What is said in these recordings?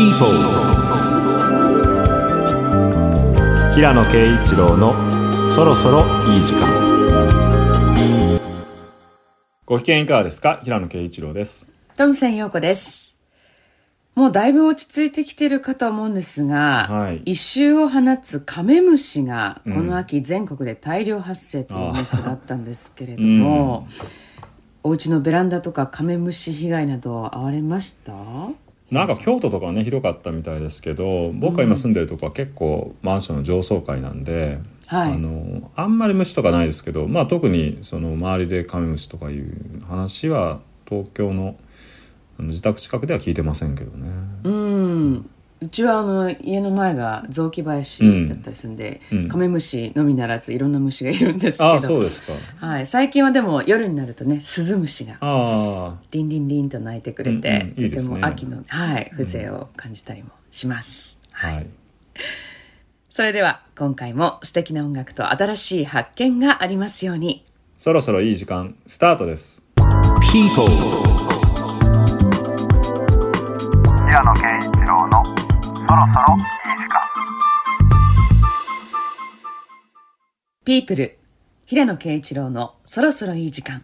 People 平野啓一郎のそろそろいい時間。ご機嫌いかがですか？平野啓一郎です。トムセン陽子です。もうだいぶ落ち着いてきてるかと思うんですが、はい。一周を放つカメムシがうん。この秋全国で大量発生というニュースがあったんですけれども、お家のベランダとかカメムシ被害など遭われました？なんか京都とかはねひどかったみたいですけど僕が今住んでるとこは結構マンションの上層階なんで、はいあのあんまり虫とかないですけど、まあ、特にその周りでカメムシとかいう話は東京の自宅近くでは聞いてませんけどね。うんうちはあの家の前が雑木林だったりするんで、うん。うんカメムシのみならずいろんな虫がいるんですけあどあそうですか。はい、最近はでも夜になるとねスズムシがあリンリンリンと鳴いてくれて、うんうんいいですね。とても秋の、はい、風情を感じたりもします、あはい。それでは今回も素敵な音楽と新しい発見がありますように。そろそろいい時間スタートです。People 平野啓一郎のそろそろいい時間ピープル平野啓一郎のそろそろいい時間。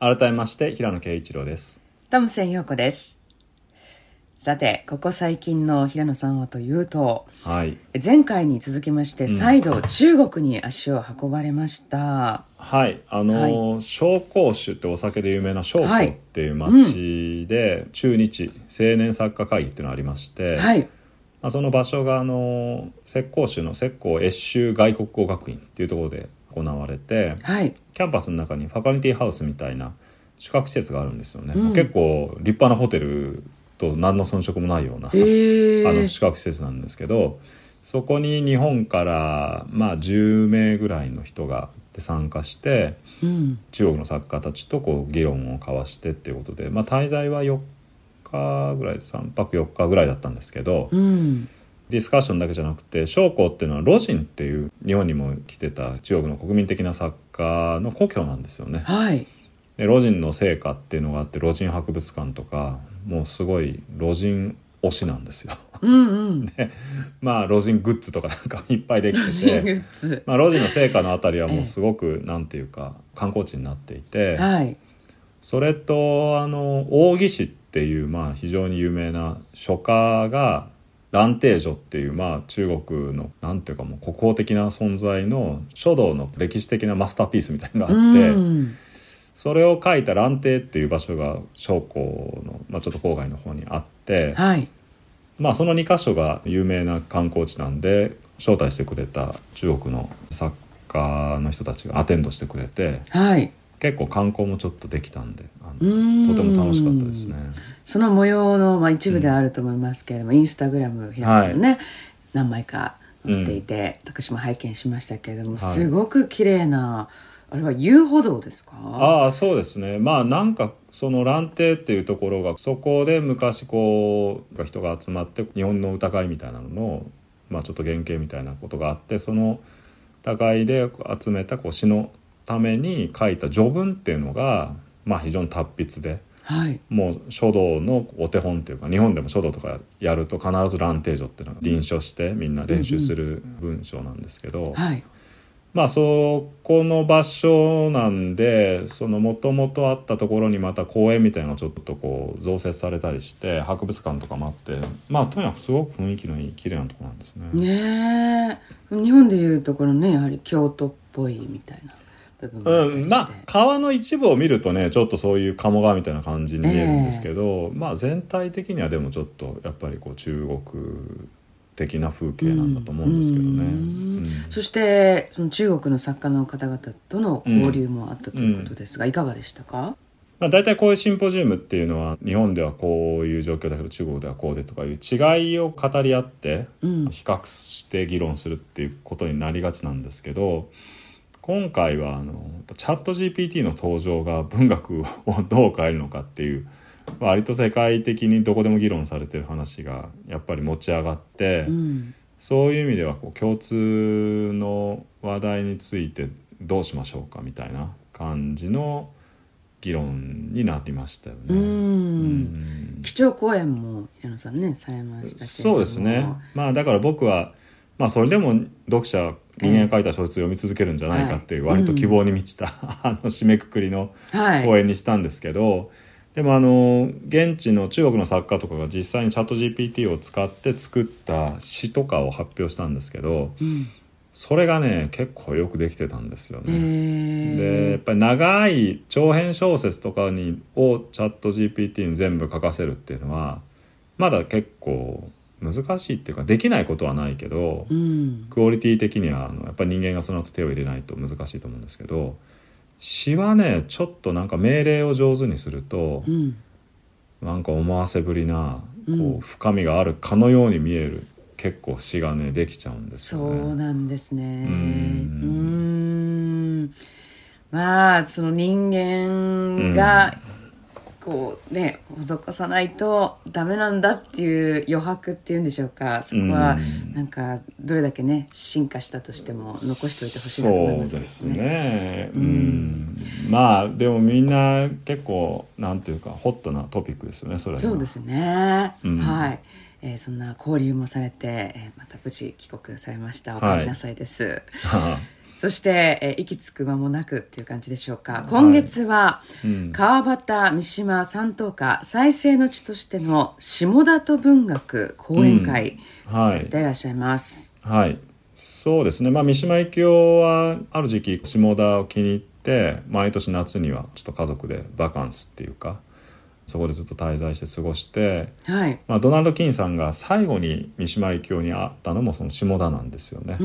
改めまして平野啓一郎です。トムセン陽子です。さてここ最近の平野さんはというとはい。前回に続きまして再度中国に足を運ばれました、はい、あのー紹興酒ってお酒で有名な紹興っていう町で、中日青年作家会議っていうのがありまして、はいまあ、その場所があの浙江州の浙江越州外国語学院っていうところで行われてはい。キャンパスの中にファカリティハウスみたいな宿泊施設があるんですよね、うん。結構立派なホテルと何の遜色もないようなあの宿泊施設なんですけどそこに日本からまあ10名ぐらいの人が参加してうん。中国の作家たちとこう議論を交わしてっていうことで、まあ、滞在は4日ぐらい3泊4日ぐらいだったんですけど、うんディスカッションだけじゃなくて将校っていうのはロジンっていう日本にも来てた中国の国民的な作家の故郷なんですよね。はいでロジンの成果っていうのがあってロジン博物館とかもうすごいロジン推しなんですよ。うんうん まあロジングッズとかなんかいっぱいできてて。ッズまあ、ロジンの成果のあたりはもうすごくなんていうか観光地になっていて、はいそれとあの王羲之っていうまあ非常に有名な書家が蘭亭序っていうまあ中国のなんていうかもう国宝的な存在の書道の歴史的なマスターピースみたいなのがあって、うん。それを書いた蘭亭っていう場所が将校の、まあ、ちょっと郊外の方にあって、はい。まあ、その2か所が有名な観光地なんで招待してくれた中国の作家の人たちがアテンドしてくれてはい結構観光もちょっとできたんでとても楽しかったですね。その模様の、まあ、一部ではあると思いますけれども、インスタグラム平野さんのね、何枚か載っていて、私も拝見しましたけれども、はい。すごく綺麗なあれは遊歩道ですか？ああそうですね。まあなんかその蘭亭っていうところがそこで昔こう人が集まって日本の歌会みたいなのの、まあ、ちょっと原型みたいなことがあってその歌会で集めたこう詩のために書いた序文っていうのが、まあ、非常に達筆で。はいもう書道のお手本っていうか日本でも書道とかやると必ず蘭亭序っていうのが臨書してみんな練習する文章なんですけど、はいまあそこの場所なんでそのもともとあったところにまた公園みたいなのがちょっとこう増設されたりして博物館とかもあってまあとにかくすごく雰囲気のいい綺麗なところなんですね。ねえ日本でいうところねやはり京都っぽいみたいな部分がうん、まあ川の一部を見るとねちょっとそういう鴨川みたいな感じに見えるんですけど、まあ全体的にはでもちょっとやっぱりこう中国的な風景なんだと思うんですけどね。うんうん。そしてその中国の作家の方々との交流もあったということですが、いかがでしたか？まあ、大体こういうシンポジウムっていうのは日本ではこういう状況だけど中国ではこうでとかいう違いを語り合ってうん。比較して議論するっていうことになりがちなんですけど今回はあのチャット GPT の登場が文学をどう変えるのかっていう割と世界的にどこでも議論されてる話がやっぱり持ち上がって、うん。そういう意味ではこう共通の話題についてどうしましょうかみたいな感じの議論になりましたよね。うん。うん。基調講演も平野さんねされましたそうですね。まあだから僕はまあそれでも読者人間が書いた小説を読み続けるんじゃないかっていうはい割と希望に満ちた、あの締めくくりのはい。講演にしたんですけど、でもあの現地の中国の作家とかが実際にチャット GPT を使って作った詩とかを発表したんですけどうん。それがね結構よくできてたんですよへね。ー。でやっぱり長い長編小説とかにをチャット GPT に全部書かせるっていうのはまだ結構難しいっていうかできないことはないけど、うん。クオリティ的にはあのやっぱり人間がその後手を入れないと難しいと思うんですけど詩はねちょっとなんか命令を上手にするとう、ん。なんか思わせぶりなこうん。う深みがあるかのように見える結構詩がねできちゃうんですよそうね。なんですね。ん。うーん。まあその人間がこうね施さないとダメなんだっていう余白っていうんでしょうか。そこはうん。なんかどれだけね進化したとしても残しておいてほしいなと思いそうますけどですね。うん、まあでもみんな結構なんていうかホットなトピックですよね。それは。そうですね、うん。はい、えーそんな交流もされて、えーまた無事帰国されました。おかえりなさいです、そして、えー息つく間もなくっていう感じでしょうか。今月は、うん。川端三島三等家再生の地としての下田と文学講演会はい。でいらっしゃいます、はい。そうですね。まあ三島由紀夫はある時期下田を気に入って毎年夏にはちょっと家族でバカンスっていうかそこでずっと滞在して過ごして。はいまあ、ドナルド・キンさんが最後に三島由紀夫に会ったのもその下田なんですよね。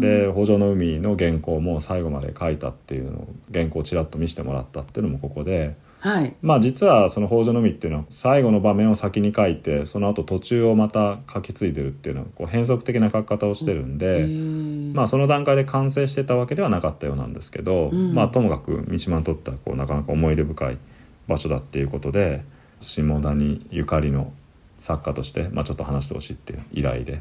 で「北条の海」の原稿も最後まで書いたっていうのを原稿をちらっと見せてもらったっていうのもここではいまあ実はその「北条の海」っていうのは最後の場面を先に書いてその後途中をまた書き継いでるっていうのはこう変則的な書き方をしてるんへで。ーまあその段階で完成してたわけではなかったようなんですけど、うんまあともかく三島にとってはこうなかなか思い出深い場所だっていうことで下田にゆかりの作家として、まあ、ちょっと話してほしいっていう依頼で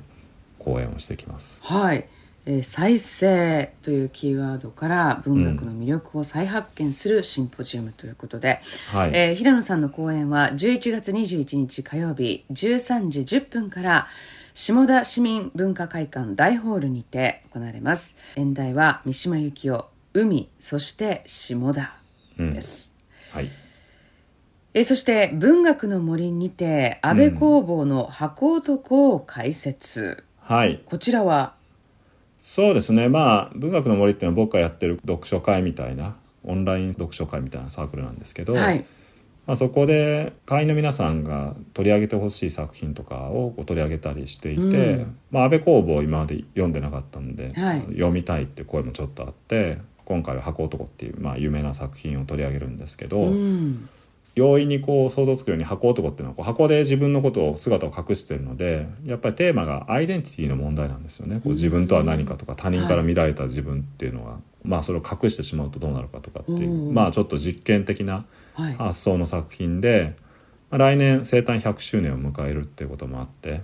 講演をしてきます。はい、えー再生というキーワードから文学の魅力を再発見するシンポジウムということで、はい、えー平野さんの講演は11月21日火曜日13時10分から下田市民文化会館大ホールにて行われます。演題は三島由紀夫海そして下田うん。です、はいえーそして文学の森にて安倍工房の箱男を解説、はい。こちらは？そうですね。まあ文学の森っていうのは僕がやってる読書会みたいなオンライン読書会みたいなサークルなんですけど、はい。まあ、そこで会員の皆さんが取り上げてほしい作品とかを取り上げたりしていて、うん。まあ、安倍公房今まで読んでなかったんで、はい。読みたいって声もちょっとあって今回は「箱男」っていう、まあ、有名な作品を取り上げるんですけど、うん容易にこう想像つくように箱男っていうのはこう箱で自分のことを姿を隠してるのでやっぱりテーマがアイデンティティの問題なんですよね。こう自分とは何かとか他人から見られた自分っていうのは、まあそれを隠してしまうとどうなるかとかっていう、うんまあちょっと実験的なはい。発想の作品で、まあ来年生誕100周年を迎えるっていうこともあって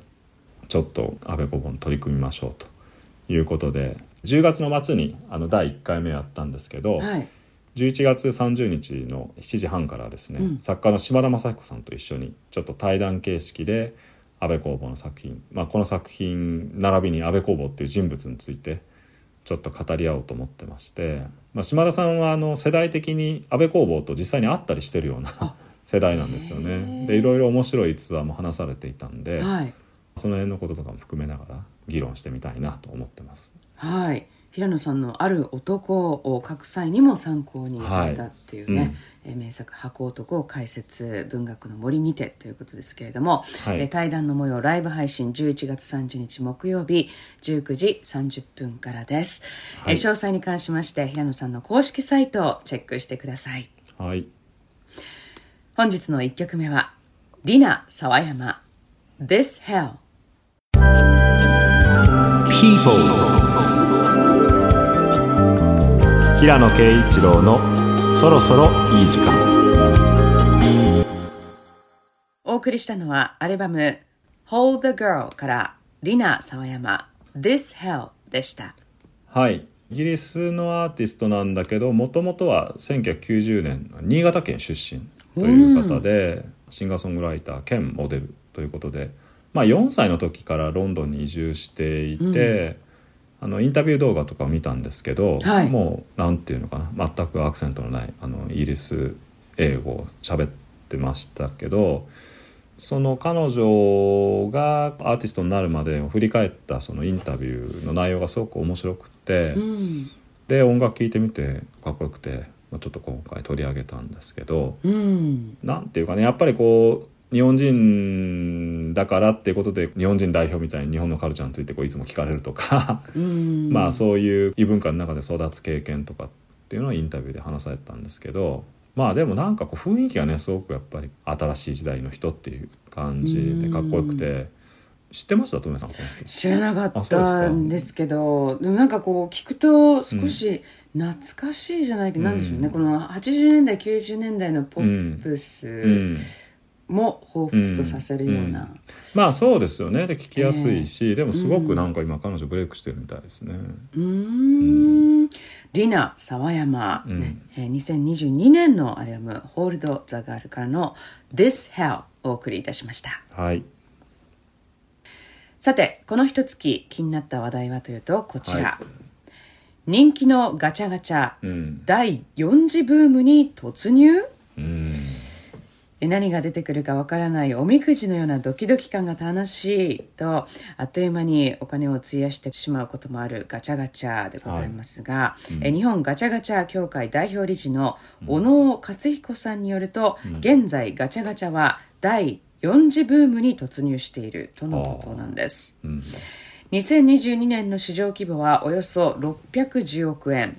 ちょっと安倍公房に取り組みましょうということで10月の末にあの第1回目やったんですけど、はい11月30日の7時半からですね、うん。作家の島田雅彦さんと一緒にちょっと対談形式で安倍公房の作品、まあ、この作品並びに安倍公房っていう人物についてちょっと語り合おうと思ってまして、まあ、島田さんはあの世代的に安倍公房と実際に会ったりしてるような 世代なんですよへね。ー。でいろいろ面白い逸話も話されていたんで、はい。その辺のこととかも含めながら議論してみたいなと思ってます。はい平野さんの「ある男」を書く際にも参考にされたっていうね、えー名作「箱男」を解説文学の森にてということですけれども、はい。えー対談の模様ライブ配信11月30日木曜日19時30分からです、はい。えー詳細に関しまして平野さんの公式サイトをチェックしてください。はい。本日の1曲目はリナ沢山「This Hell」People 平野啓一郎のそろそろいい時間。お送りしたのはアルバム「Hold the Girl」からリナ沢山「This Hell」でした。はい。イギリスのアーティストなんだけどもともとは1990年の新潟県出身という方で、シンガーソングライター兼モデルということで、まあ、4歳の時からロンドンに移住していて、あのインタビュー動画とかを見たんですけど、はい。もうなんていうのかな。全くアクセントのないあのイギリス英語を喋ってましたけどその彼女がアーティストになるまでを振り返ったそのインタビューの内容がすごく面白くて、うん。で音楽聴いてみてかっこよくてまあちょっと今回取り上げたんですけどうん。なんていうかねやっぱりこう日本人だからっていうことで日本人代表みたいに日本のカルチャーについてこういつも聞かれるとか。うん。まあそういう異文化の中で育つ経験とかっていうのはインタビューで話されてたんですけど。まあでもなんかこう雰囲気がねすごくやっぱり新しい時代の人っていう感じでかっこよくて。知ってました？トメさん知らなかったんですけどでもなんかこう聞くと少し懐かしいじゃないけど、なんでしょうね。うん。この80年代90年代のポップうスんも彷彿とさせるような、まあそうですよね。で聞きやすいし、でもすごくなんか今彼女ブレイクしてるみたいですね。うーん。リナ沢山、うん。ねえー2022年のアルバム「Hold the Girl」からの「This Hell」をお送りいたしました。はい。さてこの一月気になった話題はというとこちら、は人気のガチャガチャ、うん。第4次ブームに突入？うん。え何が出てくるかわからないおみくじのようなドキドキ感が楽しいとあっという間にお金を費やしてしまうこともあるガチャガチャでございますが、え日本ガチャガチャ協会代表理事の小野克彦さんによると、現在ガチャガチャは第4次ブームに突入しているとのことなんです。うん。2022年の市場規模はおよそ610億円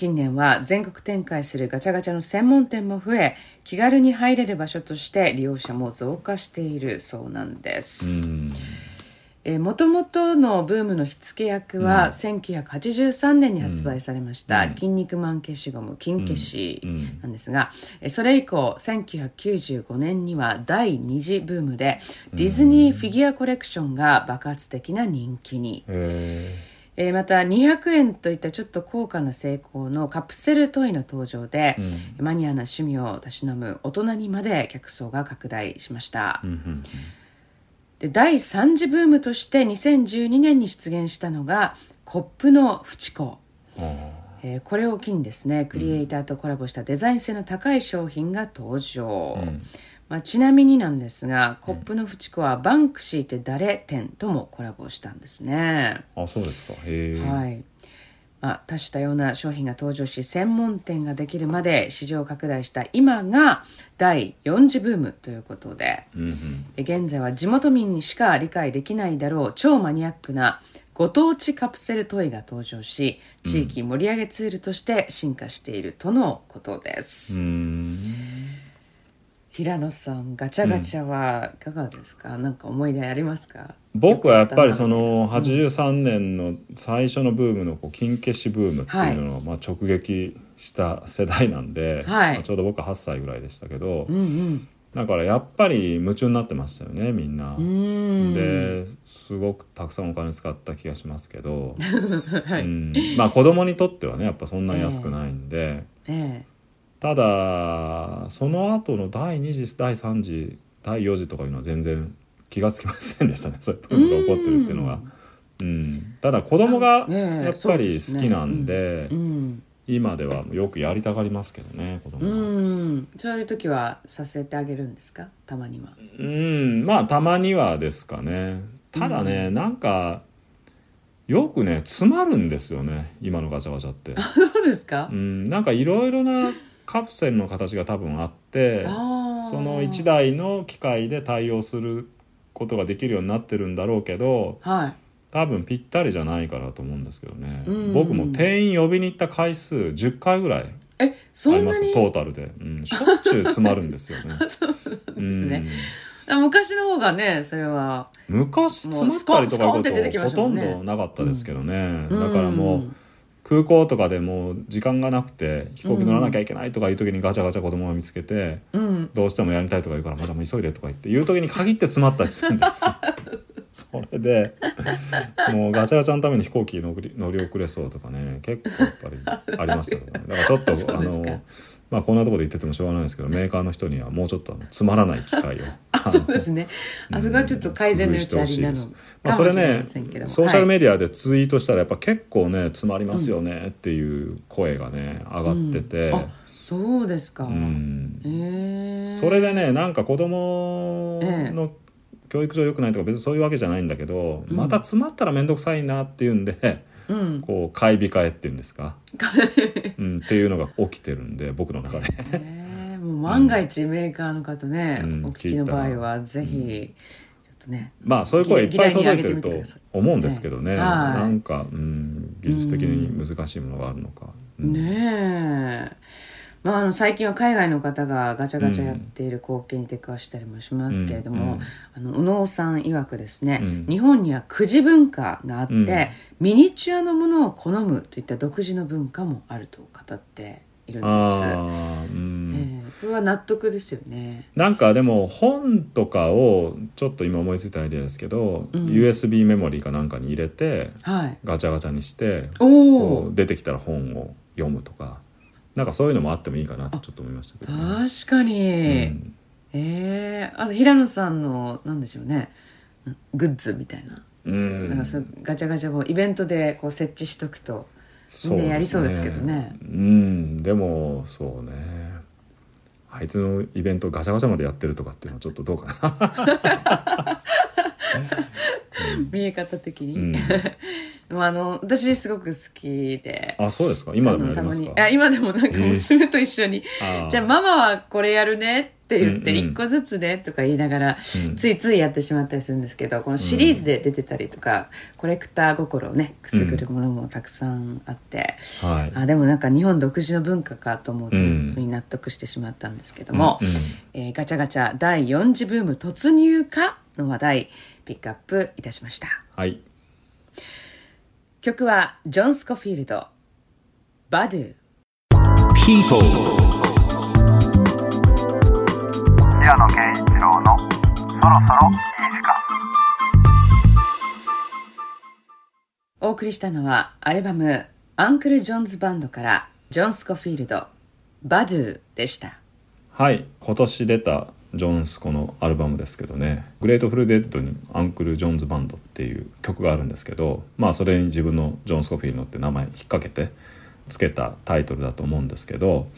近年は全国展開するガチャガチャの専門店も増え気軽に入れる場所として利用者も増加しているそうなんです。うん。もともとのブームの火付け役は、1983年に発売されました、筋肉マン消しゴム金消しうん。なんですが、えそれ以降1995年には第二次ブームでディズニーフィギュアコレクションが爆発的な人気に、へえーまた200円といったちょっと高価な成功のカプセルトイの登場で、マニアな趣味をたしなむ大人にまで客層が拡大しました、ーうんうん。で第3次ブームとして2012年に出現したのがコップのフチコ、えーこれを機にですね。クリエイターとコラボしたデザイン性の高い商品が登場、ーうんまあ、ちなみになんですがコップのフチコはバンクシーって誰店ともコラボしたんですね、あそうですか。へえ、はい。まあ、多種多様な商品が登場し専門店ができるまで市場拡大した今が第4次ブームということでうんうん。で現在は地元民にしか理解できないだろう超マニアックなご当地カプセルトイが登場し地域盛り上げツールとして進化しているとのことです、うーん平野さんガチャガチャはいかがですか、なんか思い出ありますか？僕はやっぱりその83年の最初のブームのこう金消しブームっていうのをまあ直撃した世代なんで、はい。まあちょうど僕は8歳ぐらいでしたけど、うんうん。だからやっぱり夢中になってましたよねみんな。うーん。ですごくたくさんお金使った気がしますけど、はい。うん、まあ子供にとってはねやっぱそんなに安くないんで、えただその後の第2次第3次第4次とかいうのは全然気がつきませんでしたね。そういうブームが起こってるっていうのが。うん、ただ子供がやっぱり好きなんでえうん。今ではよくやりたがりますけどね子供うは。ん。そういう時はさせてあげるんですか？たまには。うん。まあたまにはですかね。ただね、なんかよくね詰まるんですよね今のガチャガチャって、そうですか？う、ん、なんかいろいろなカプセルの形が多分あってその1台の機械で対応することができるようになってるんだろうけどはい。多分ぴったりじゃないからと思うんですけどね、うん。僕も店員呼びに行った回数10回ぐらいえそありますんなにトータルで、うん、しょっちゅう詰まるんですよね。うんね。あ昔の方がねそれは。昔詰まったりとかいうことほとんどなかったですけどね、うん。だからもう空港とかでもう時間がなくて飛行機乗らなきゃいけないとかいう時にガチャガチャ子供が見つけて、うん。どうしてもやりたいとか言うから「まだもう急いで」とか言って言う時に限って詰まったりするんですよ。それでもうガチャガチャのために飛行機乗り乗り遅れそうとかね結構やっぱりありましたけどね。だからちょっと あのまあこんなところで言っててもしょうがないですけどメーカーの人にはもうちょっとつまらない機械を あそうですね。あそこはちょっと改善の余地ありなの。まあ、それねソーシャルはい。メディアでツイートしたらやっぱ結構ね詰まりますよねっていう声がね上がってて、あそうですか、うん。それでねなんか子供ええ。の教育上良くないとか別にそういうわけじゃないんだけど、うん。また詰まったら面倒くさいなっていうんでうん。こう買い控えっていうんですか、うん、っていうのが起きてるんで僕の中で。へえもう万が一メーカーの方ね、うん。お聞きの場合はぜひ、ちょっとねまあそういう声いっぱい届いてると思うんですけどね、はい。なんか、うん、技術的に難しいものがあるのか、うん。ねえ、まあ、あの最近は海外の方がガチャガチャやっている光景に出くわしたりもしますけれども、うんあの右脳さん曰くですね、うん日本にはくじ文化があって、うんミニチュアのものを好むといった独自の文化もあると語っているんです。あーうんええこれは納得ですよね。なんかでも本とかをちょっと今思いついたアイデアですけど、うん USB メモリーかなんかに入れてはい。ガチャガチャにして。出てきたら本を読むとかなんかそういうのもあってもいいかなとちょっと思いましたけど、ね。確かに。うん。ええあと平野さんのなんでしょうね。グッズみたいな。うん。なんかそうガチャガチャをイベントでこう設置しとくとみんなやりそうですけどね。うん。でもそうね。あいつのイベントガチャガチャまでやってるとかっていうのはちょっとどうかな 見え方的に、うん。でもあの私すごく好きで。あそうですか？今でもやりますか？あのたまに。あ今でもなんか娘と一緒に、あー。じゃあママはこれやるねって言ってうんうん。一個ずつねとか言いながら、うん。ついついやってしまったりするんですけどこのシリーズで出てたりとか、コレクター心をねくすぐるものもたくさんあって、はい。あでもなんか日本独自の文化かと思うと、に納得してしまったんですけども、うん。うん。えーガチャガチャ第4次ブーム突入かの話題ピックアップいたしました。はい。曲はジョン・スコフィールド「バドゥ People, 平野啓一郎のそろそろいい時間」お送りしたのはアルバム「 Uncle John's Band」からジョン・スコフィールド「 Budo」でした。はい。今年出たジョン・スコのアルバムですけどね「グレートフル・デッド」に「 Uncle John's Band」っていう曲があるんですけどまあそれに自分のジョン・スコフィールドって名前引っ掛けてつけたタイトルだと思うんですけど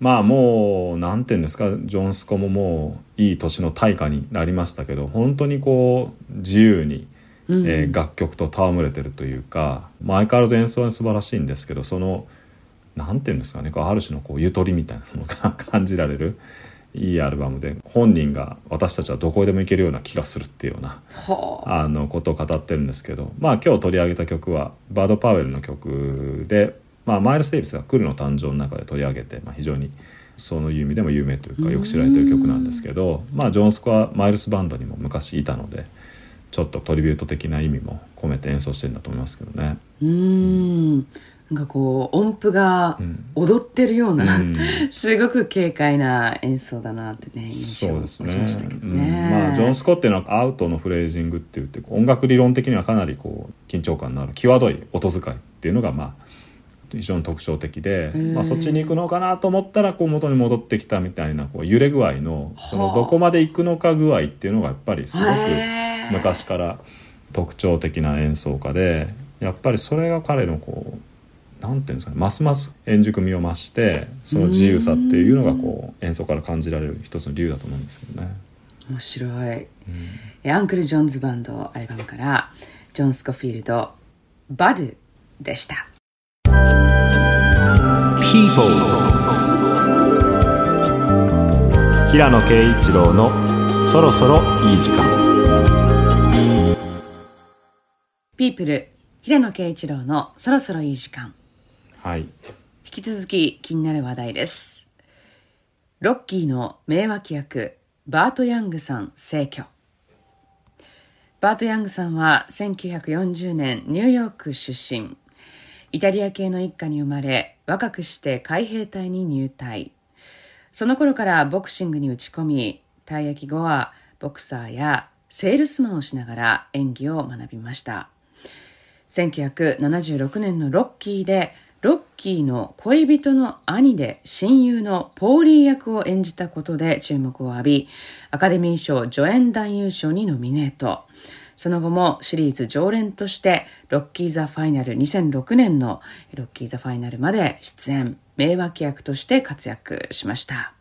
まあもう何て言うんですかジョン・スコももういい年の大家になりましたけど本当にこう自由に、えー楽曲と戯れてるというか、まあ、相変わらず演奏は素晴らしいんですけどそのなんていうんですかねこうある種のこうゆとりみたいなのが 感じられるいいアルバムで本人が私たちはどこへでも行けるような気がするっていうようなあ。のことを語ってるんですけどまあ今日取り上げた曲はバード・パウエルの曲で、まあ、マイルス・デイビスが「来るの誕生」の中で取り上げて、まあ、非常にそういう意味でも有名というかよく知られてる曲なんですけどまあジョン・スコはマイルスバンドにも昔いたのでちょっとトリビュート的な意味も込めて演奏してるんだと思いますけどね。うーんなんかこう音符がうん。踊ってるような、うん。すごく軽快な演奏だなってね印象をしましたけどうん。ね、まあ、ジョン・スコっていうのはアウトのフレージングって言って音楽理論的にはかなりこう緊張感のある際どい音遣いっていうのがまあ非常に特徴的で、んまあ、そっちに行くのかなと思ったらこう元に戻ってきたみたいなこう揺れ具合のそのはあ。どこまで行くのか具合っていうのがやっぱりすごく昔から特徴的な演奏家でやっぱりそれが彼のこうなんていうんですかねますます円熟味を増してその自由さっていうのがこう演奏から感じられる一つの理由だと思うんですけどね。面白い、えアンクル・ジョンズバンドアルバムからジョン・スコフィールド「バドゥ」でした。People, 平野啓一郎のそろそろいい時間。ピープル平野啓一郎のそろそろいい時間はい。引き続き気になる話題です。ロッキーの名脇役バート・ヤングさん逝去。バート・ヤングさんは1940年ニューヨーク出身。イタリア系の一家に生まれ若くして海兵隊に入隊。その頃からボクシングに打ち込み退役後はボクサーやセールスマンをしながら演技を学びました。1976年のロッキーでロッキーの恋人の兄で親友のポーリー役を演じたことで注目を浴び、アカデミー賞助演男優賞にノミネート。その後もシリーズ常連として、ロッキー・ザ・ファイナル2006年のロッキー・ザ・ファイナルまで出演、名脇役として活躍しました。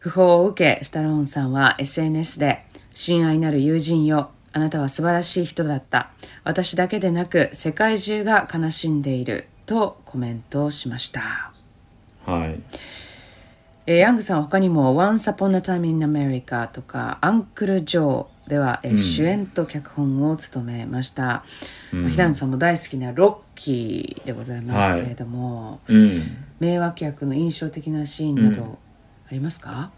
訃報を受け、スタローンさんは SNS で、親愛なる友人よ、あなたは素晴らしい人だった。私だけでなく、世界中が悲しんでいる。とコメントをしました。はい。えーヤングさんは他にも「Once Upon a Time in America」とか「アンクル・ジョー」では、えーうん。主演と脚本を務めました、うん。まあ平野さんも大好きなロッキーでございますけれども、うん。名脇役の印象的なシーンなどありますか、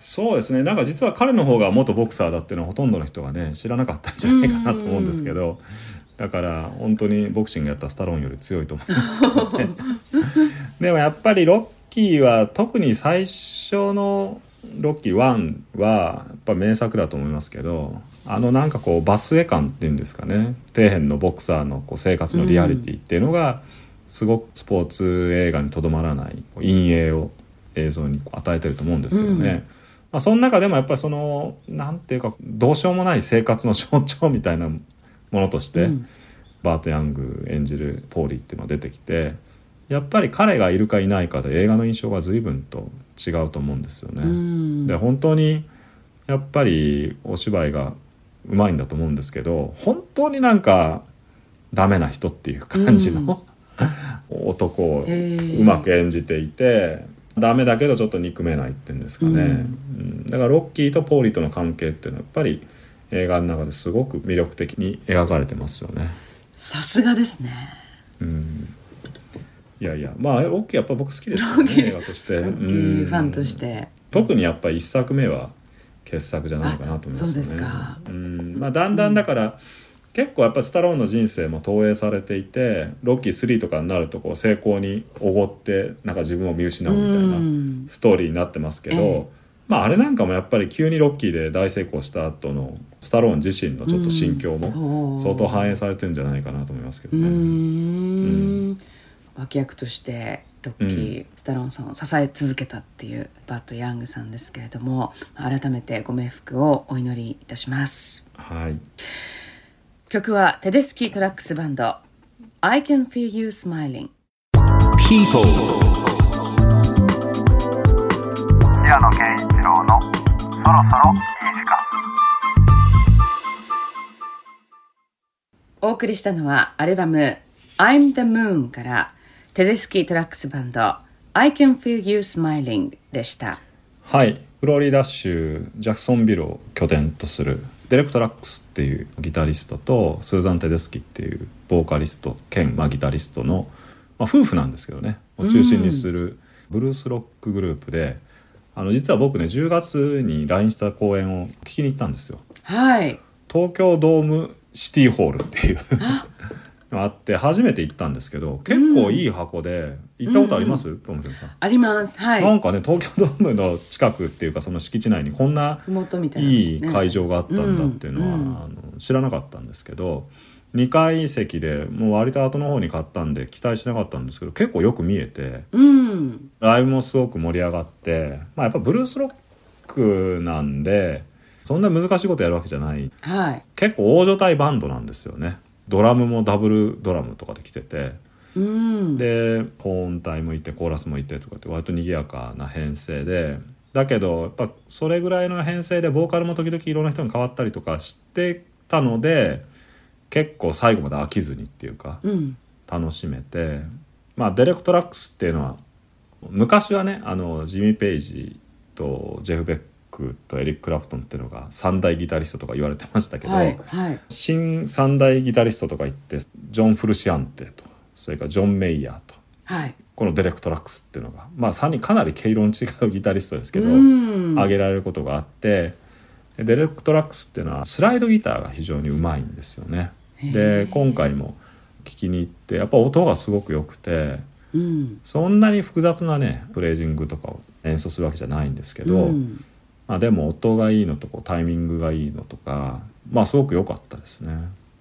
そうですね。なんか実は彼の方が元ボクサーだっていうのはほとんどの人がね知らなかったんじゃないかなと思うんですけどだから本当にボクシングやったスタローンより強いと思いますけどね。でもやっぱりロッキーは特に最初のロッキー1はやっぱ名作だと思いますけどあのなんかこうバスエ感っていうんですかね。底辺のボクサーのこう生活のリアリティっていうのがすごくスポーツ映画にとどまらない陰影を映像に与えてると思うんですけどね、うん。まあ、その中でもやっぱりそのなんていうかどうしようもない生活の象徴みたいなものとして、うん。バート・ヤング演じるポーリーっていうのが出てきてやっぱり彼がいるかいないかで映画の印象が随分と違うと思うんですよね。うん。で本当にやっぱりお芝居がうまいんだと思うんですけど本当になんかダメな人っていう感じの、男をへー。うまく演じていてダメだけどちょっと憎めないっていうんですかね、うん。うん。だからロッキーとポーリーとの関係っていうのはやっぱり映画の中ですごく魅力的に描かれてますよね。さすがですね。うん。いやいやまあロッキーやっぱ僕好きですよね映画として。ロッキーファンとして。特にやっぱり一作目は傑作じゃないかなと思いますよね。あそうですか。うん。まあだんだんだから、結構やっぱスタローンの人生も投影されていてロッキー3とかになるとこう成功におごってなんか自分を見失うみたいなうん。ストーリーになってますけど、ええまああれなんかもやっぱり急にロッキーで大成功した後のスタローン自身のちょっと心境もうん。相当反映されてるんじゃないかなと思いますけどね。ん。脇役としてロッキー、スタローンさんを支え続けたっていうバット・ヤングさんですけれども改めてご冥福をお祈りいたします。はい。曲はテデスキ・トラックスバンド「I Can Feel You Smiling People, 平野そろそろいい時間」お送りしたのはアルバム「 I Am the Moon」からテデスキー・トラックスバンド「I Can Feel You Smiling」でした。はい。フロリダ州ジャクソンビルを拠点とするデレクトラックスっていうギタリストとスーザン・テデスキっていうボーカリスト兼、まあ、ギタリストの、まあ、夫婦なんですけどね。を中心にするブルースロックグループで、あの実は僕ね10月に来日した公演を聞きに行ったんですよ。はい。東京ドームシティホールっていう。あ。って初めて行ったんですけど結構いい箱で、行ったことあります、トムセンさんあります。はないんかね東京ドームの近くっていうかその敷地内にこんな、いい会場があったんだっていうのは、うん。うん。あの知らなかったんですけど2階席でもう割と後の方に買ったんで期待しなかったんですけど結構よく見えてうん。ライブもすごく盛り上がって、まあ、やっぱブルースロックなんでそんな難しいことやるわけじゃない。はい。結構大所帯バンドなんですよね。ドラムもダブルドラムとかで来てて。うん。で高音帯もいてコーラスもいてとかって割と賑やかな編成で。だけどやっぱそれぐらいの編成でボーカルも時々いろんな人に変わったりとかしてたので結構最後まで飽きずにっていうかうん。楽しめてまあデレクトラックスっていうのは昔はねあのジミー・ペイジとジェフ・ベックとエリック・クラプトンっていうのが三大ギタリストとか言われてましたけど、はいはい。新三大ギタリストとか言ってジョン・フルシアンテとそれからジョン・メイヤーとはい。このデレクトラックスっていうのがまあ3人かなり毛色の違うギタリストですけどうん。挙げられることがあってでデレクトラックスっていうのはスライドギターが非常にうまいんですよね。で今回も聴きに行ってやっぱ音がすごく良くてうん。そんなに複雑なねフレージングとかを演奏するわけじゃないんですけど、うん。まあ、でも音がいいのとこうタイミングがいいのとかまあすごく良かったですね。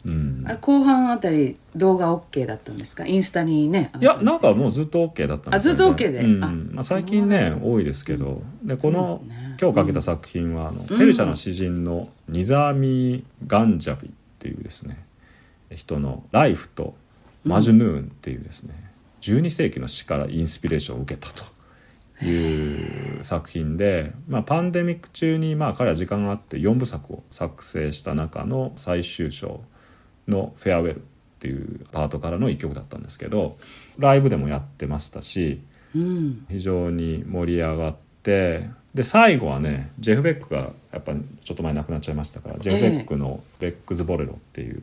うん。あれ後半あたり動画 OK だったんですか？インスタにねいやなんかもうずっと OK だったんあずっと OK で？うん。あまあ、最近ね多いですけど、でこの、今日かけた作品はあの、ペルシャの詩人のニザーミ・ガンジャビっていうですね人の「ライフ」と「マジュヌーン」っていうですね、12世紀の詩からインスピレーションを受けたという作品で、まあ、パンデミック中にまあ彼は時間があって4部作を作成した中の最終章の「フェアウェル」っていうパートからの一曲だったんですけどライブでもやってましたしうん。非常に盛り上がってで最後はねジェフ・ベックがやっぱちょっと前亡くなっちゃいましたからジェフ・ベックの「ベックズ・ボレロ」っていう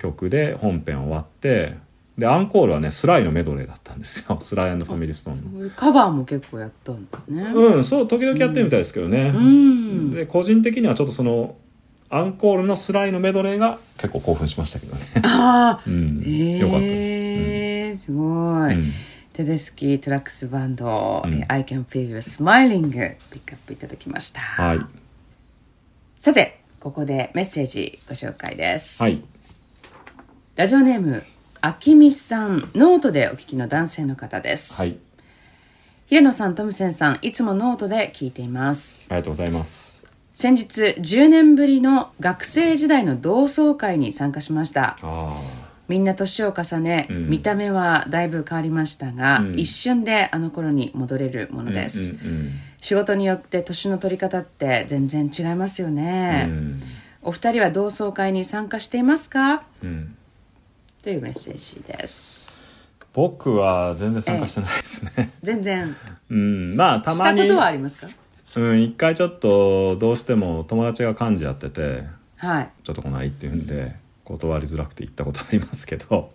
曲で本編終わってでアンコールはねスライのメドレーだったんですよ。スライファミリーストーンの。カバーも結構やったんだね。うんそう時々やってるみたいですけどね。うん。で個人的にはちょっとそのアンコールのスライのメドレーが結構興奮しましたけどね。ああうん、えよかったです。えすごい、うん。テデスキートラックスバンド、うん。え I Can Feel You Smiling ピックアップいただきました、はい。さてここでメッセージご紹介です、はいラジオネームあきみさんノートでお聞きの男性の方です、はい。平野さんトムセンさんいつもノートで聞いています。ありがとうございます。先日10年ぶりの学生時代の同窓会に参加しました。あみんな年を重ね、うん。見た目はだいぶ変わりましたが、うん。一瞬であの頃に戻れるもあのです、うんうん仕事によって年の取り方って全然違いますようね、ん。お二人は同窓会に参加していますか？うんというメッセージです。僕は全然参加してないですね。全然。うん、まあたまに。したことはありますか？うん一回ちょっとどうしても友達が幹事やっててはい。ちょっと来ないって言うんで断りづらくて行ったことありますけど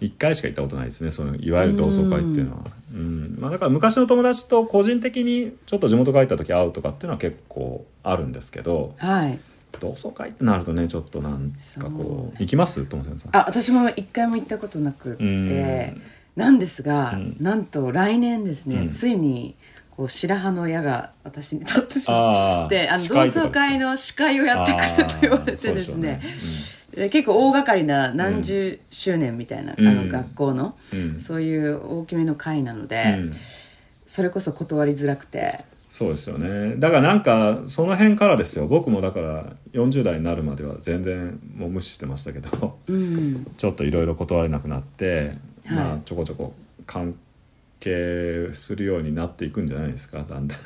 一回しか行ったことないですねそのいわゆる同窓会っていうのは。うんまあ、だから昔の友達と個人的にちょっと地元帰った時会うとかっていうのは結構あるんですけどはい同窓会ってなるとねちょっとなんかこう行きます？友先さん。あ私も一回も行ったことなくって。うん。なんですが、うん。なんと来年ですね、うん。ついにこう白羽の矢が私に立ってしまあってあの司同窓会の司会をやってくれと言われてですね。結構大掛かりな何十周年みたいな、うんあの学校の、うん。そういう大きめの会なので、うん。それこそ断りづらくてそうですよね。だからなんかその辺からですよ。僕もだから40代になるまでは全然もう無視してましたけど。うん。ちょっといろいろ断れなくなって、はい。まあちょこちょこ関係するようになっていくんじゃないですか。だんだん。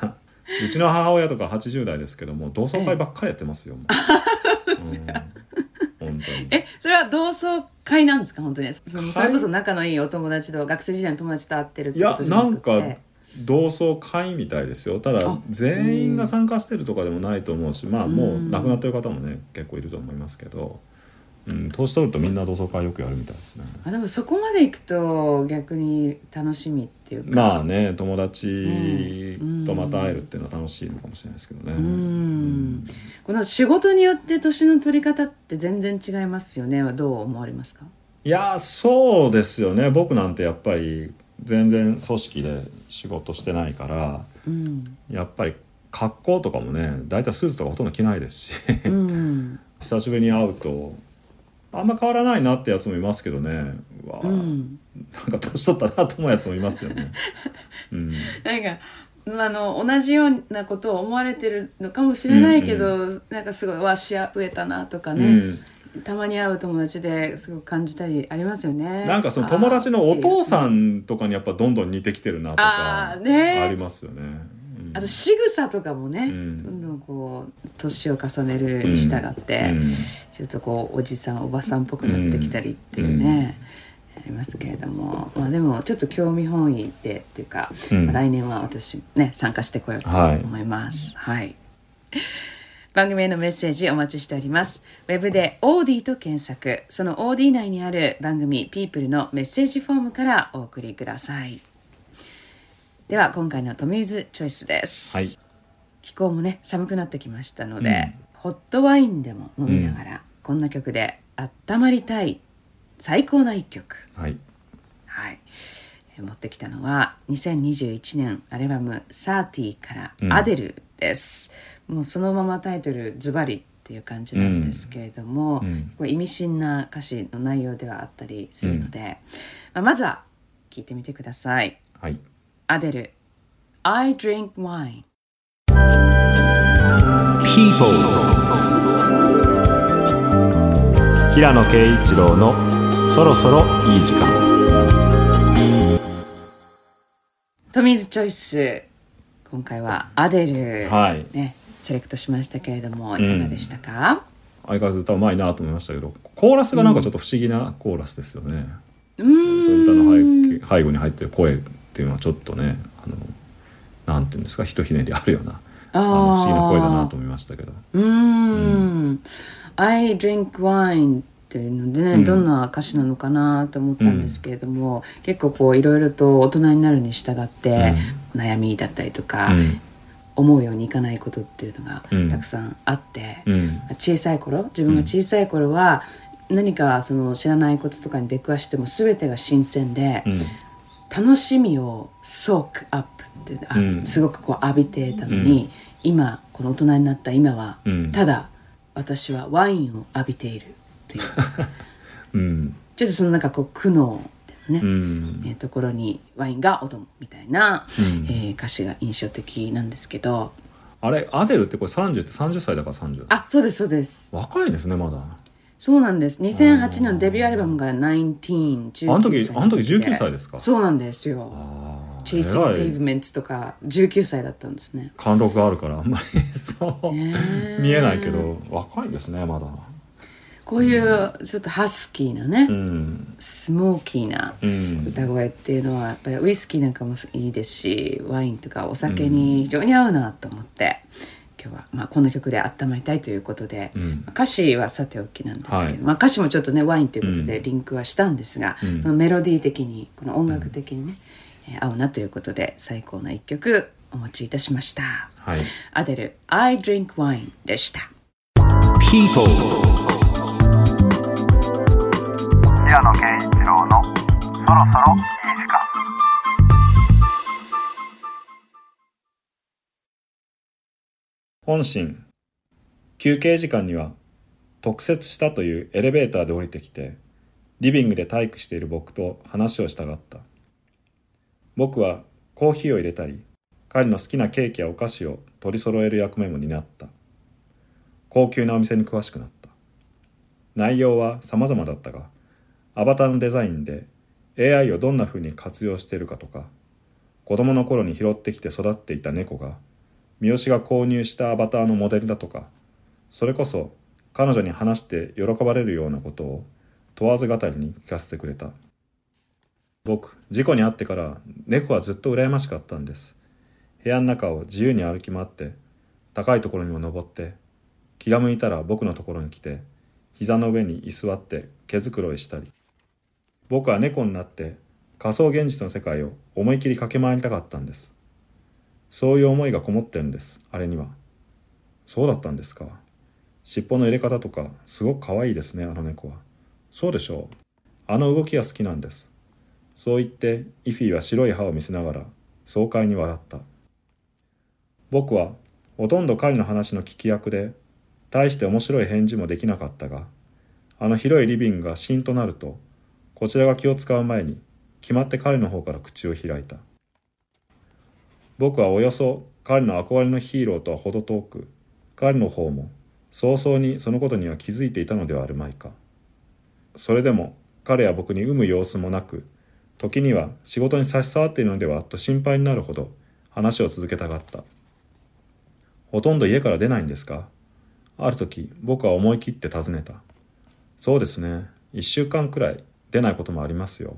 うちの母親とか80代ですけども同窓会ばっかりやってますよ、え。それは同窓会なんですか本当に。それこそ仲のいいお友達と学生時代の友達と会ってるっていやことじゃなくて。なんか同窓会みたいですよ。ただあ全員が参加してるとかでもないと思うしまあもううん。亡くなってる方もね結構いると思いますけど、うん、年取るとみんな同窓会よくやるみたいですね。あでもそこまで行くと逆に楽しみっていうか。まあね友達うん。とまた会えるっていうのは楽しいのかもしれないですけどね。うん。この仕事によって年の取り方って全然違いますよね。どう思われますか？いやそうですよね。僕なんてやっぱり全然組織で仕事してないからうん、やっぱり格好とかもね大体スーツとかほとんど着ないですしうん。久しぶりに会うとあんま変わらないなってやつもいますけどね。うわ、うん、なんか年取ったなと思うやつもいますよね。うん、なんかまああの同じようなことを思われてるのかもしれないけど、なんかすごいわしや増えたなとかね、うんたまに会う友達ですごく感じたりありますよね。なんかその友達のお父んさんとかにやっぱどんどん似てきてるなとかありますよね。うん。あと仕草とかもね、うん。どんどんこう年を重ねるに従って、うん。ちょっとこうおじさんおばさんっぽくなってきたりっていうね、ありますけれども、まあ、でもちょっと興味本位でっていうか、うん。まあ来年は私ね参加してこようとはい。思います。はい、番組へのメッセージお待ちしております。ウェブで OD と検索、その OD 内にある番組 People のメッセージフォームからお送りください。では今回のトミーズチョイスです。はい。気候もね寒くなってきましたので、ホットワインでも飲みながら、こんな曲で温まりたい最高な一曲。はい。はい。えー持ってきたのは2021年アルバム「30」からうん「アデル」です、もうそのままタイトルズバリっていう感じなんですけれども、うん。意味深な歌詞の内容ではあったりするので、まあ、まずは聞いてみてください。はい。アデル I drink wine People 平野啓一郎のそろそろいい時間。トミーズチョイス今回はアデル、はい。ね、セレクトしましたけれどもいかがでしたか、相変わらず歌うまいなと思いましたけどコーラスがなんかちょっと不思議なコーラスですよね、うーん。そう歌の背景背後に入ってる声っていうのはちょっとねあのなんていうんですかひとひねりあるようなあの不思議な声だなと思いましたけど。うーん。I drink wine っていうのでね、うん。どんな歌詞なのかなと思ったんですけれども、結構こういろいろと大人になるに従って、悩みだったりとか、うん思うようにいかないことっていうのがうん。たくさんあって、うん。小さい頃自分が小さい頃は何かその知らないこととかに出くわしても全てが新鮮で、うん。楽しみをソークアップってあうん。すごくこう浴びてたのに、今この大人になった今は、うん。ただ私はワインを浴びているっていう。うん。ちょっとそのなんかこう苦悩みたいなうね、ん。えーところにワインがお供みたいな、うん。えー歌詞が印象的なんですけど。あれアデルってこれ30って30歳だから30あそうですそうです。若いですねまだ。そうなんです。2008年のデビューアルバムが1919あの時歳あの時19歳ですか？そうなんですよ。チェイシング・ペイブメンツとか19歳だったんですね。貫禄があるからあんまり そう、見えないけど若いですねまだこういうちょっとハスキーなね、うん。スモーキーなうん。歌声っていうのはやっぱりウイスキーなんかもいいですしワインとかお酒に非常に合うなと思って、今日はまあこの曲で温まりたいということで、うん。歌詞はさておきなんですけど、はい。まあ、歌詞もちょっとねワインということでうん。リンクはしたんですが、うん。そのメロディー的にこの音楽的にね、えー合うなということで最高な一曲お持ちいたしました。はい。アデル「I Drink Wine」でした。People 野啓一郎のそろそろいい時間本心。休憩時間には特設したというエレベーターで降りてきてリビングで体育している僕と話をしたがった。僕はコーヒーを入れたり彼の好きなケーキやお菓子を取り揃える役目も担った。高級なお店に詳しくなった。内容は様々だったがアバターのデザインで AI をどんな風に活用しているかとか子供の頃に拾ってきて育っていた猫が三好が購入したアバターのモデルだとかそれこそ彼女に話して喜ばれるようなことを問わず語りに聞かせてくれた。僕事故に遭ってから猫はずっと羨ましかったんです。部屋の中を自由に歩き回って高いところにも登って気が向いたら僕のところに来て膝の上に居座って毛づくろいしたり僕は猫になって仮想現実の世界を思い切り駆け回りたかったんですそういう思いがこもってるんです、あれには。そうだったんですか。尻尾の入れ方とか、すごく可愛いですね、あの猫は。そうでしょう。あの動きが好きなんです。そう言って、イフィは白い歯を見せながら、爽快に笑った。僕は、ほとんど彼の話の聞き役で、大して面白い返事もできなかったが、あの広いリビングがシーンとなると、こちらが気を使う前に、決まって彼の方から口を開いた。僕はおよそ彼の憧れのヒーローとは程遠く、彼の方も早々にそのことには気づいていたのではあるまいか。それでも彼は僕に産む様子もなく、時には仕事に差し障っているのではと心配になるほど話を続けたがった。ほとんど家から出ないんですか？ある時僕は思い切って尋ねた。そうですね。一週間くらい出ないこともありますよ。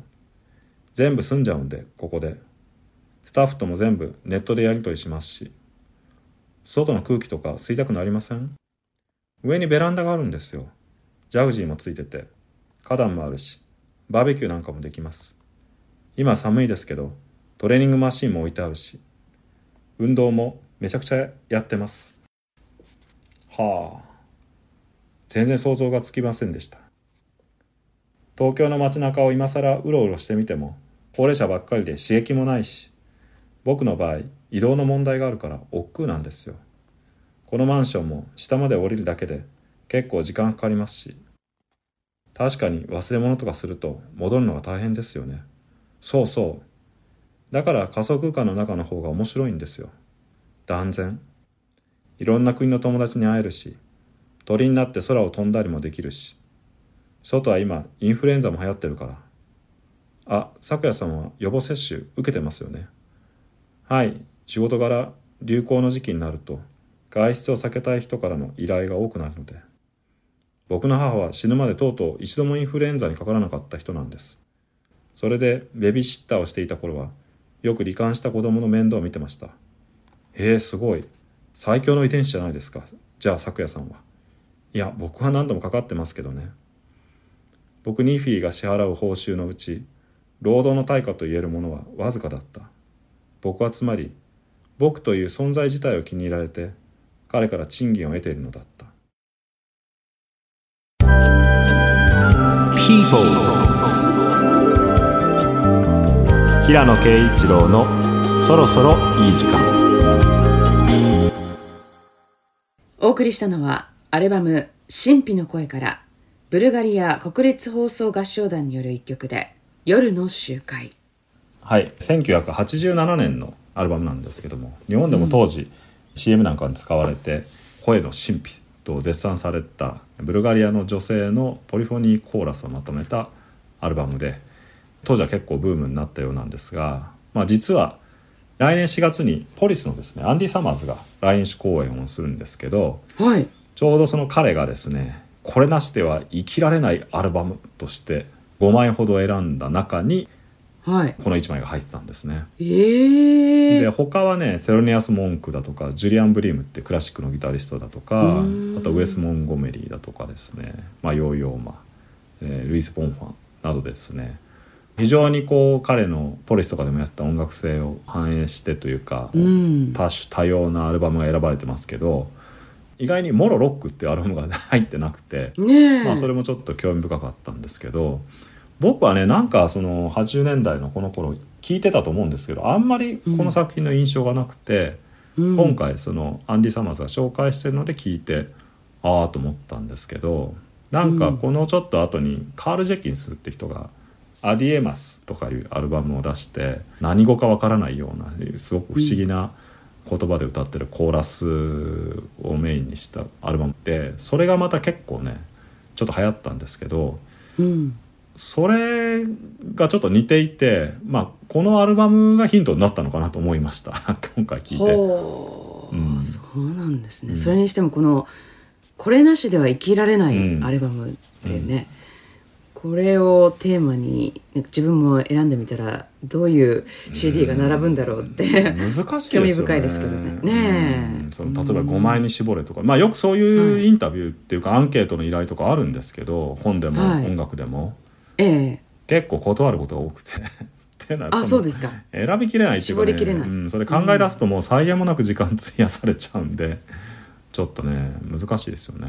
全部済んじゃうんで、ここで。スタッフとも全部ネットでやり取りしますし。外の空気とか吸いたくなりません？上にベランダがあるんですよ。ジャグジーもついてて、花壇もあるし、バーベキューなんかもできます。今寒いですけど、トレーニングマシンも置いてあるし、運動もめちゃくちゃやってます。はあ。全然想像がつきませんでした。東京の街中を今更うろうろしてみても、高齢者ばっかりで刺激もないし、僕の場合、移動の問題があるから億劫なんですよ。このマンションも下まで降りるだけで結構時間かかりますし確かに忘れ物とかすると戻るのが大変ですよね。そうそう。だから仮想空間の中の方が面白いんですよ。断然。いろんな国の友達に会えるし鳥になって空を飛んだりもできるし外は今インフルエンザも流行ってるから。あ咲夜さんは予防接種受けてますよね。はい。仕事柄流行の時期になると外出を避けたい人からの依頼が多くなるので。僕の母は死ぬまでとうとう一度もインフルエンザにかからなかった人なんです。それでベビーシッターをしていた頃はよく罹患した子供の面倒を見てました。へえすごい。最強の遺伝子じゃないですか。じゃあ咲夜さんは。いや僕は何度もかかってますけどね。僕ニーフィーが支払う報酬のうち労働の対価と言えるものはわずかだった。僕はつまり僕という存在自体を気に入られて彼から賃金を得ているのだった。People 平野啓一郎のそろそろいい時間。お送りしたのはアルバム「神秘の声」からブルガリア国立放送合唱団による一曲で「夜の集会。はい。1987年のアルバムなんですけども日本でも当時 CM なんかに使われて声の神秘と絶賛されたブルガリアの女性のポリフォニーコーラスをまとめたアルバムで当時は結構ブームになったようなんですが、まあ、実は来年4月にポリスのですねアンディ・サマーズが来日公演をするんですけどはい。ちょうどその彼がですねこれなしでは生きられないアルバムとして5枚ほど選んだ中にはい。この1枚が入ってたんですね。ええで他はねセロニアス・モンクだとかジュリアン・ブリームってクラシックのギタリストだとかあとウェス・モンゴメリーだとかですね、まあ、ヨーヨーマ、えールイス・ボンファンなどですね。非常にこう彼のポリスとかでもやった音楽性を反映してというか、うん。多種多様なアルバムが選ばれてますけど意外に「モロロック」っていうアルバムが入ってなくて、まあ、それもちょっと興味深かったんですけど僕はねなんかその80年代のこの頃聞いてたと思うんですけどあんまりこの作品の印象がなくて、うん。今回そのアンディ・サマーズが紹介してるので聞いてああと思ったんですけどなんかこのちょっと後にカール・ジェキンスって人が「アディエマス」とかいうアルバムを出して何語かわからないようなすごく不思議な言葉で歌ってるコーラスをメインにしたアルバムでそれがまた結構ねちょっと流行ったんですけどうん。それがちょっと似ていて、まあ、このアルバムがヒントになったのかなと思いました。今回聞いて。ほう、うん。そうなんですね、うん。それにしてもこの「これなしでは生きられないうん。アルバム」ってね、これをテーマに自分も選んでみたらどういう CD が並ぶんだろうって、難しいです興よね。味深いですけどね。ねその例えば5枚に絞れとか、まあよくそういうインタビューっていうかアンケートの依頼とかあるんですけど本でもはい。音楽でも。ええ。結構断ることが多くて。ってなあそうですか。選びきれないっていうか、ね、絞りきれない。うん、それ考え出すともう際限もなく時間費やされちゃうんで。ちょっとね難しいですよね。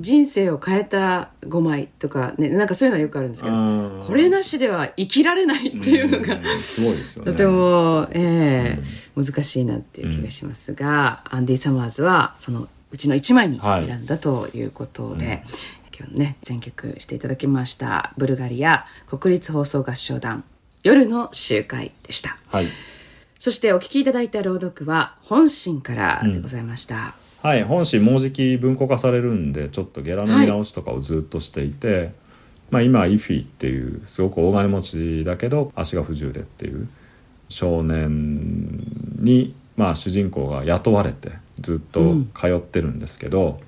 人生を変えた5枚とかねなんかそういうのはよくあるんですけどうん。これなしでは生きられないっていうのが、うん。すごいですよね。とても、ええ難しいなっていう気がしますが、アンディ・サマーズはそのうちの1枚にはい。選んだということで、今日ね全曲していただきましたブルガリア国立放送合唱団夜の集会でした。はい。そしてお聴きいただいた朗読は本心からでございました、はい、本誌もうじき文庫化されるんでちょっとゲラの見直しとかをずっとしていて、まあ、今はイフィっていうすごく大金持ちだけど足が不自由でっていう少年に、まあ、主人公が雇われてずっと通ってるんですけど、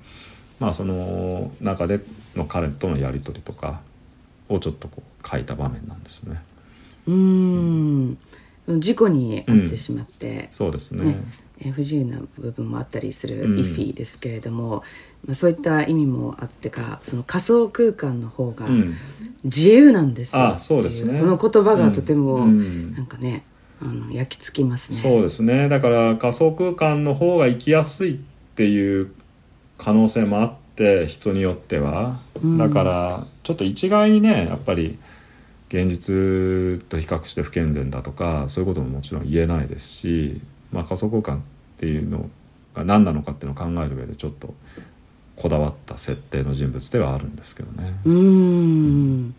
まあその中での彼とのやり取りとかをちょっとこう書いた場面なんですね。うーん。事故に遭ってしまって、そうですね。ねえー不自由な部分もあったりするうん。イフィですけれども、まあ、そういった意味もあってかその仮想空間の方がうん。自由なんですよ。あそうですね。この言葉がとても、なんかねあの焼き付きますね。そうですね。だから仮想空間の方が生きやすいっていう可能性もあって人によっては、うん。だからちょっと一概にねやっぱり現実と比較して不健全だとかそういうことももちろん言えないですし、まあ、仮想空間っていうのが何なのかっていうのを考える上でちょっとこだわった設定の人物ではあるんですけどね。うーん、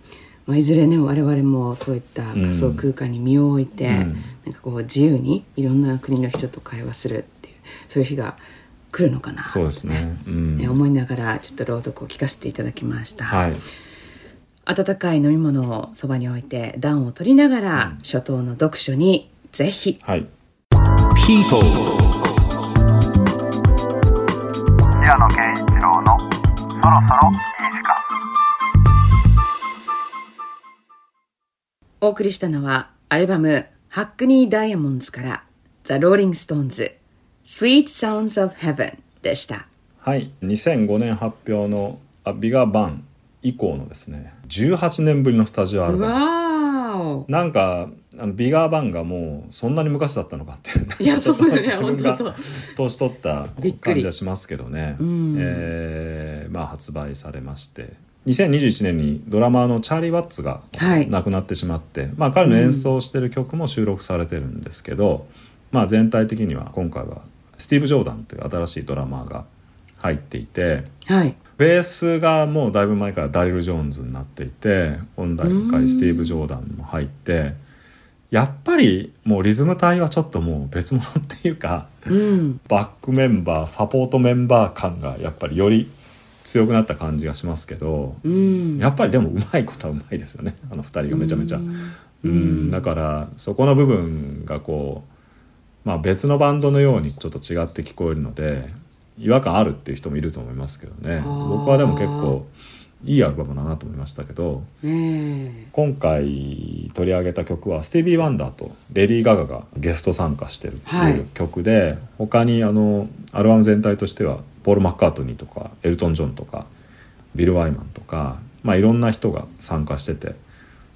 まあ、いずれね我々もそういった仮想空間に身を置いて、うんなんかこう自由にいろんな国の人と会話するっていうそういう日が来るのかなそうですね。うんね思いながらちょっと朗読を聞かせていただきました、はい。温かい飲み物をそばに置いて暖を取りながら、初冬の読書にぜひはい。People 平野啓一郎のそろそろいい時間お送りしたのはアルバム「ハックニー・ダイヤモンズ」から「ザ・ローリング・ストーンズ Sweet Sounds of Heaven」でしたはい。2005年発表の A Bigger Bang 以降のですね、18年ぶりのスタジオアルバム。なんかあの Bigger Bang がもうそんなに昔だったのかっていう。いやちょっとそうだね。自分が年取った感じはしますけどね、ん。えーまあ、発売されまして。2021年にドラマーのチャーリー・ワッツがはい。亡くなってしまって、まあ、彼の演奏してる曲も収録されてるんですけど、まあ、全体的には今回はスティーブ・ジョーダンという新しいドラマーが入っていて。はいベースがもうだいぶ前からダリル・ジョーンズになっていて今大会スティーブ・ジョーダンも入ってやっぱりもうリズム隊はちょっともう別物っていうかうん。バックメンバーサポートメンバー感がやっぱりより強くなった感じがしますけどうん。やっぱりでもうまいことはうまいですよねあの二人がめちゃめちゃ。うん。うん、だからそこの部分がこう、まあ、別のバンドのようにちょっと違って聞こえるので違和感あるっていう人もいると思いますけどね。ー。僕はでも結構いいアルバムだなと思いましたけどね今回取り上げた曲はスティービー・ワンダーとレディー・ガガがゲスト参加してるってはい。いう曲で、他にあのアルバム全体としてはポール・マッカートニーとかエルトン・ジョンとかビル・ワイマンとか、まあ、いろんな人が参加してて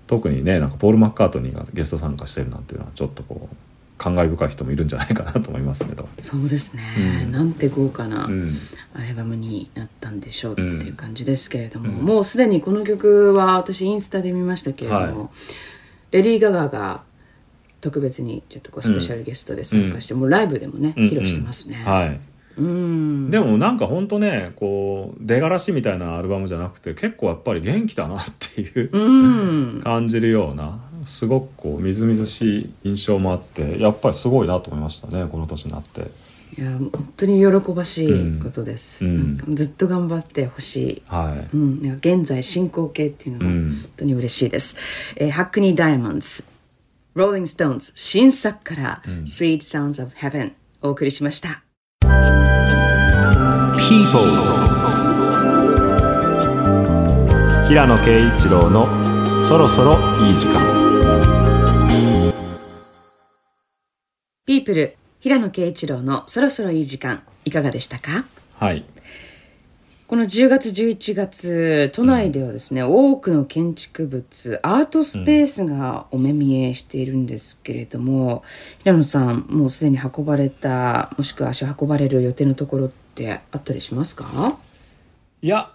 特にねなんかポール・マッカートニーがゲスト参加してるなんていうのはちょっとこう感慨深い人もいるんじゃないかなと思いますけど。そうですね、うん。なんて豪華なうん。アルバムになったんでしょうっていう感じですけれども、もうすでにこの曲は私インスタで見ましたけれども、はい。レディー・ガガが特別にちょっとこうスペシャルゲストで参加して、もうライブでもね、うん。披露してますね、はい。うん。でもなんかほんとねこう出がらしみたいなアルバムじゃなくて結構やっぱり元気だなっていううん。感じるようなすごくこうみずみずしい印象もあってやっぱりすごいなと思いましたねこの年になって。いや本当に喜ばしいことです、うん。なんかずっと頑張ってほしい。はうん、なんか現在進行形っていうのがうん。本当に嬉しいです、えーハックニー・ダイヤモンズローリング・ストーンズ新作から、Sweet Sounds of Heaven お送りしました。People い平野啓一郎のそろそろいい時間ピープル平野啓一郎のそろそろいい時間いかがでしたか？はい。この10月11月都内ではですね、多くの建築物アートスペースがお目見えしているんですけれども、平野さんもうすでに運ばれたもしくは足を運ばれる予定のところってあったりしますか？いや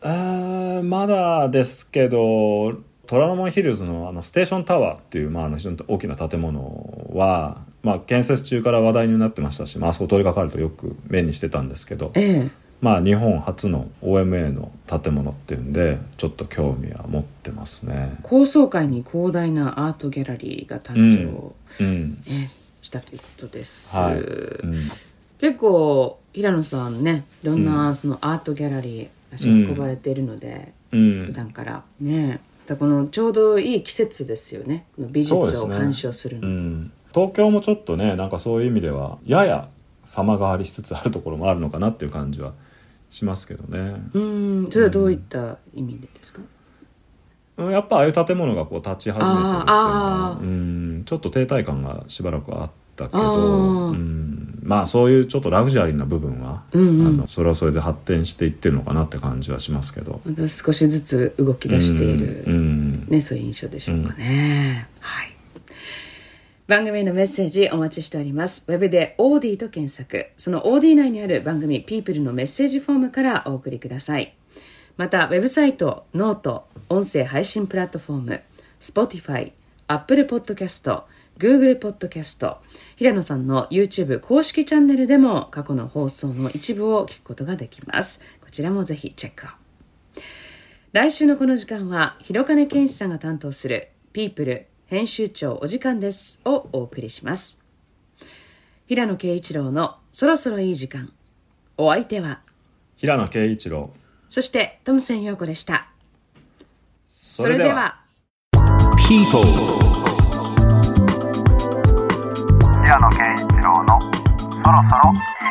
まだですけど虎ノ門ヒルズのあのステーションタワーっていう、まあ、あの非常に大きな建物は、まあ、建設中から話題になってましたし、まああそこ通りかかるとよく目にしてたんですけど、ええ。まあ、日本初の OMA の建物っていうんでちょっと興味は持ってますね。高層階に広大なアートギャラリーが誕生、うんねしたということです、はい。うん。結構平野さんねいろんなそのアートギャラリー足を運ばれているので、うん。普段から。ね。またこのちょうどいい季節ですよね。美術を鑑賞するの、うん、東京もちょっとねなんかそういう意味ではやや様変わりしつつあるところもあるのかなっていう感じはしますけどね。うんそれはどういった意味でですか、うん。やっぱああいう建物がこう立ち始めてるっていうのはうんちょっと停滞感がしばらくはあったけあど、ー。うん、まあそういうちょっとラグジュアリーな部分は、うんうん。あのそれはそれで発展していってるのかなって感じはしますけど。また少しずつ動き出している、うんうん。ね、そういう印象でしょうかね、はい番組へのメッセージお待ちしております。ウェブで OD と検索。その OD 内にある番組 People のメッセージフォームからお送りください。また、ウェブサイト、ノート、音声配信プラットフォーム、Spotify、Apple Podcast、Google Podcast、平野さんの YouTube 公式チャンネルでも過去の放送の一部を聞くことができます。こちらもぜひチェックを来週のこの時間は広金健一さんが担当するピープル編集長お時間です。をお送りします。平野啓一郎のそろそろいい時間。お相手は平野啓一郎。そしてトムセン陽子でした。それでは。People 平野啓一郎のそろそろ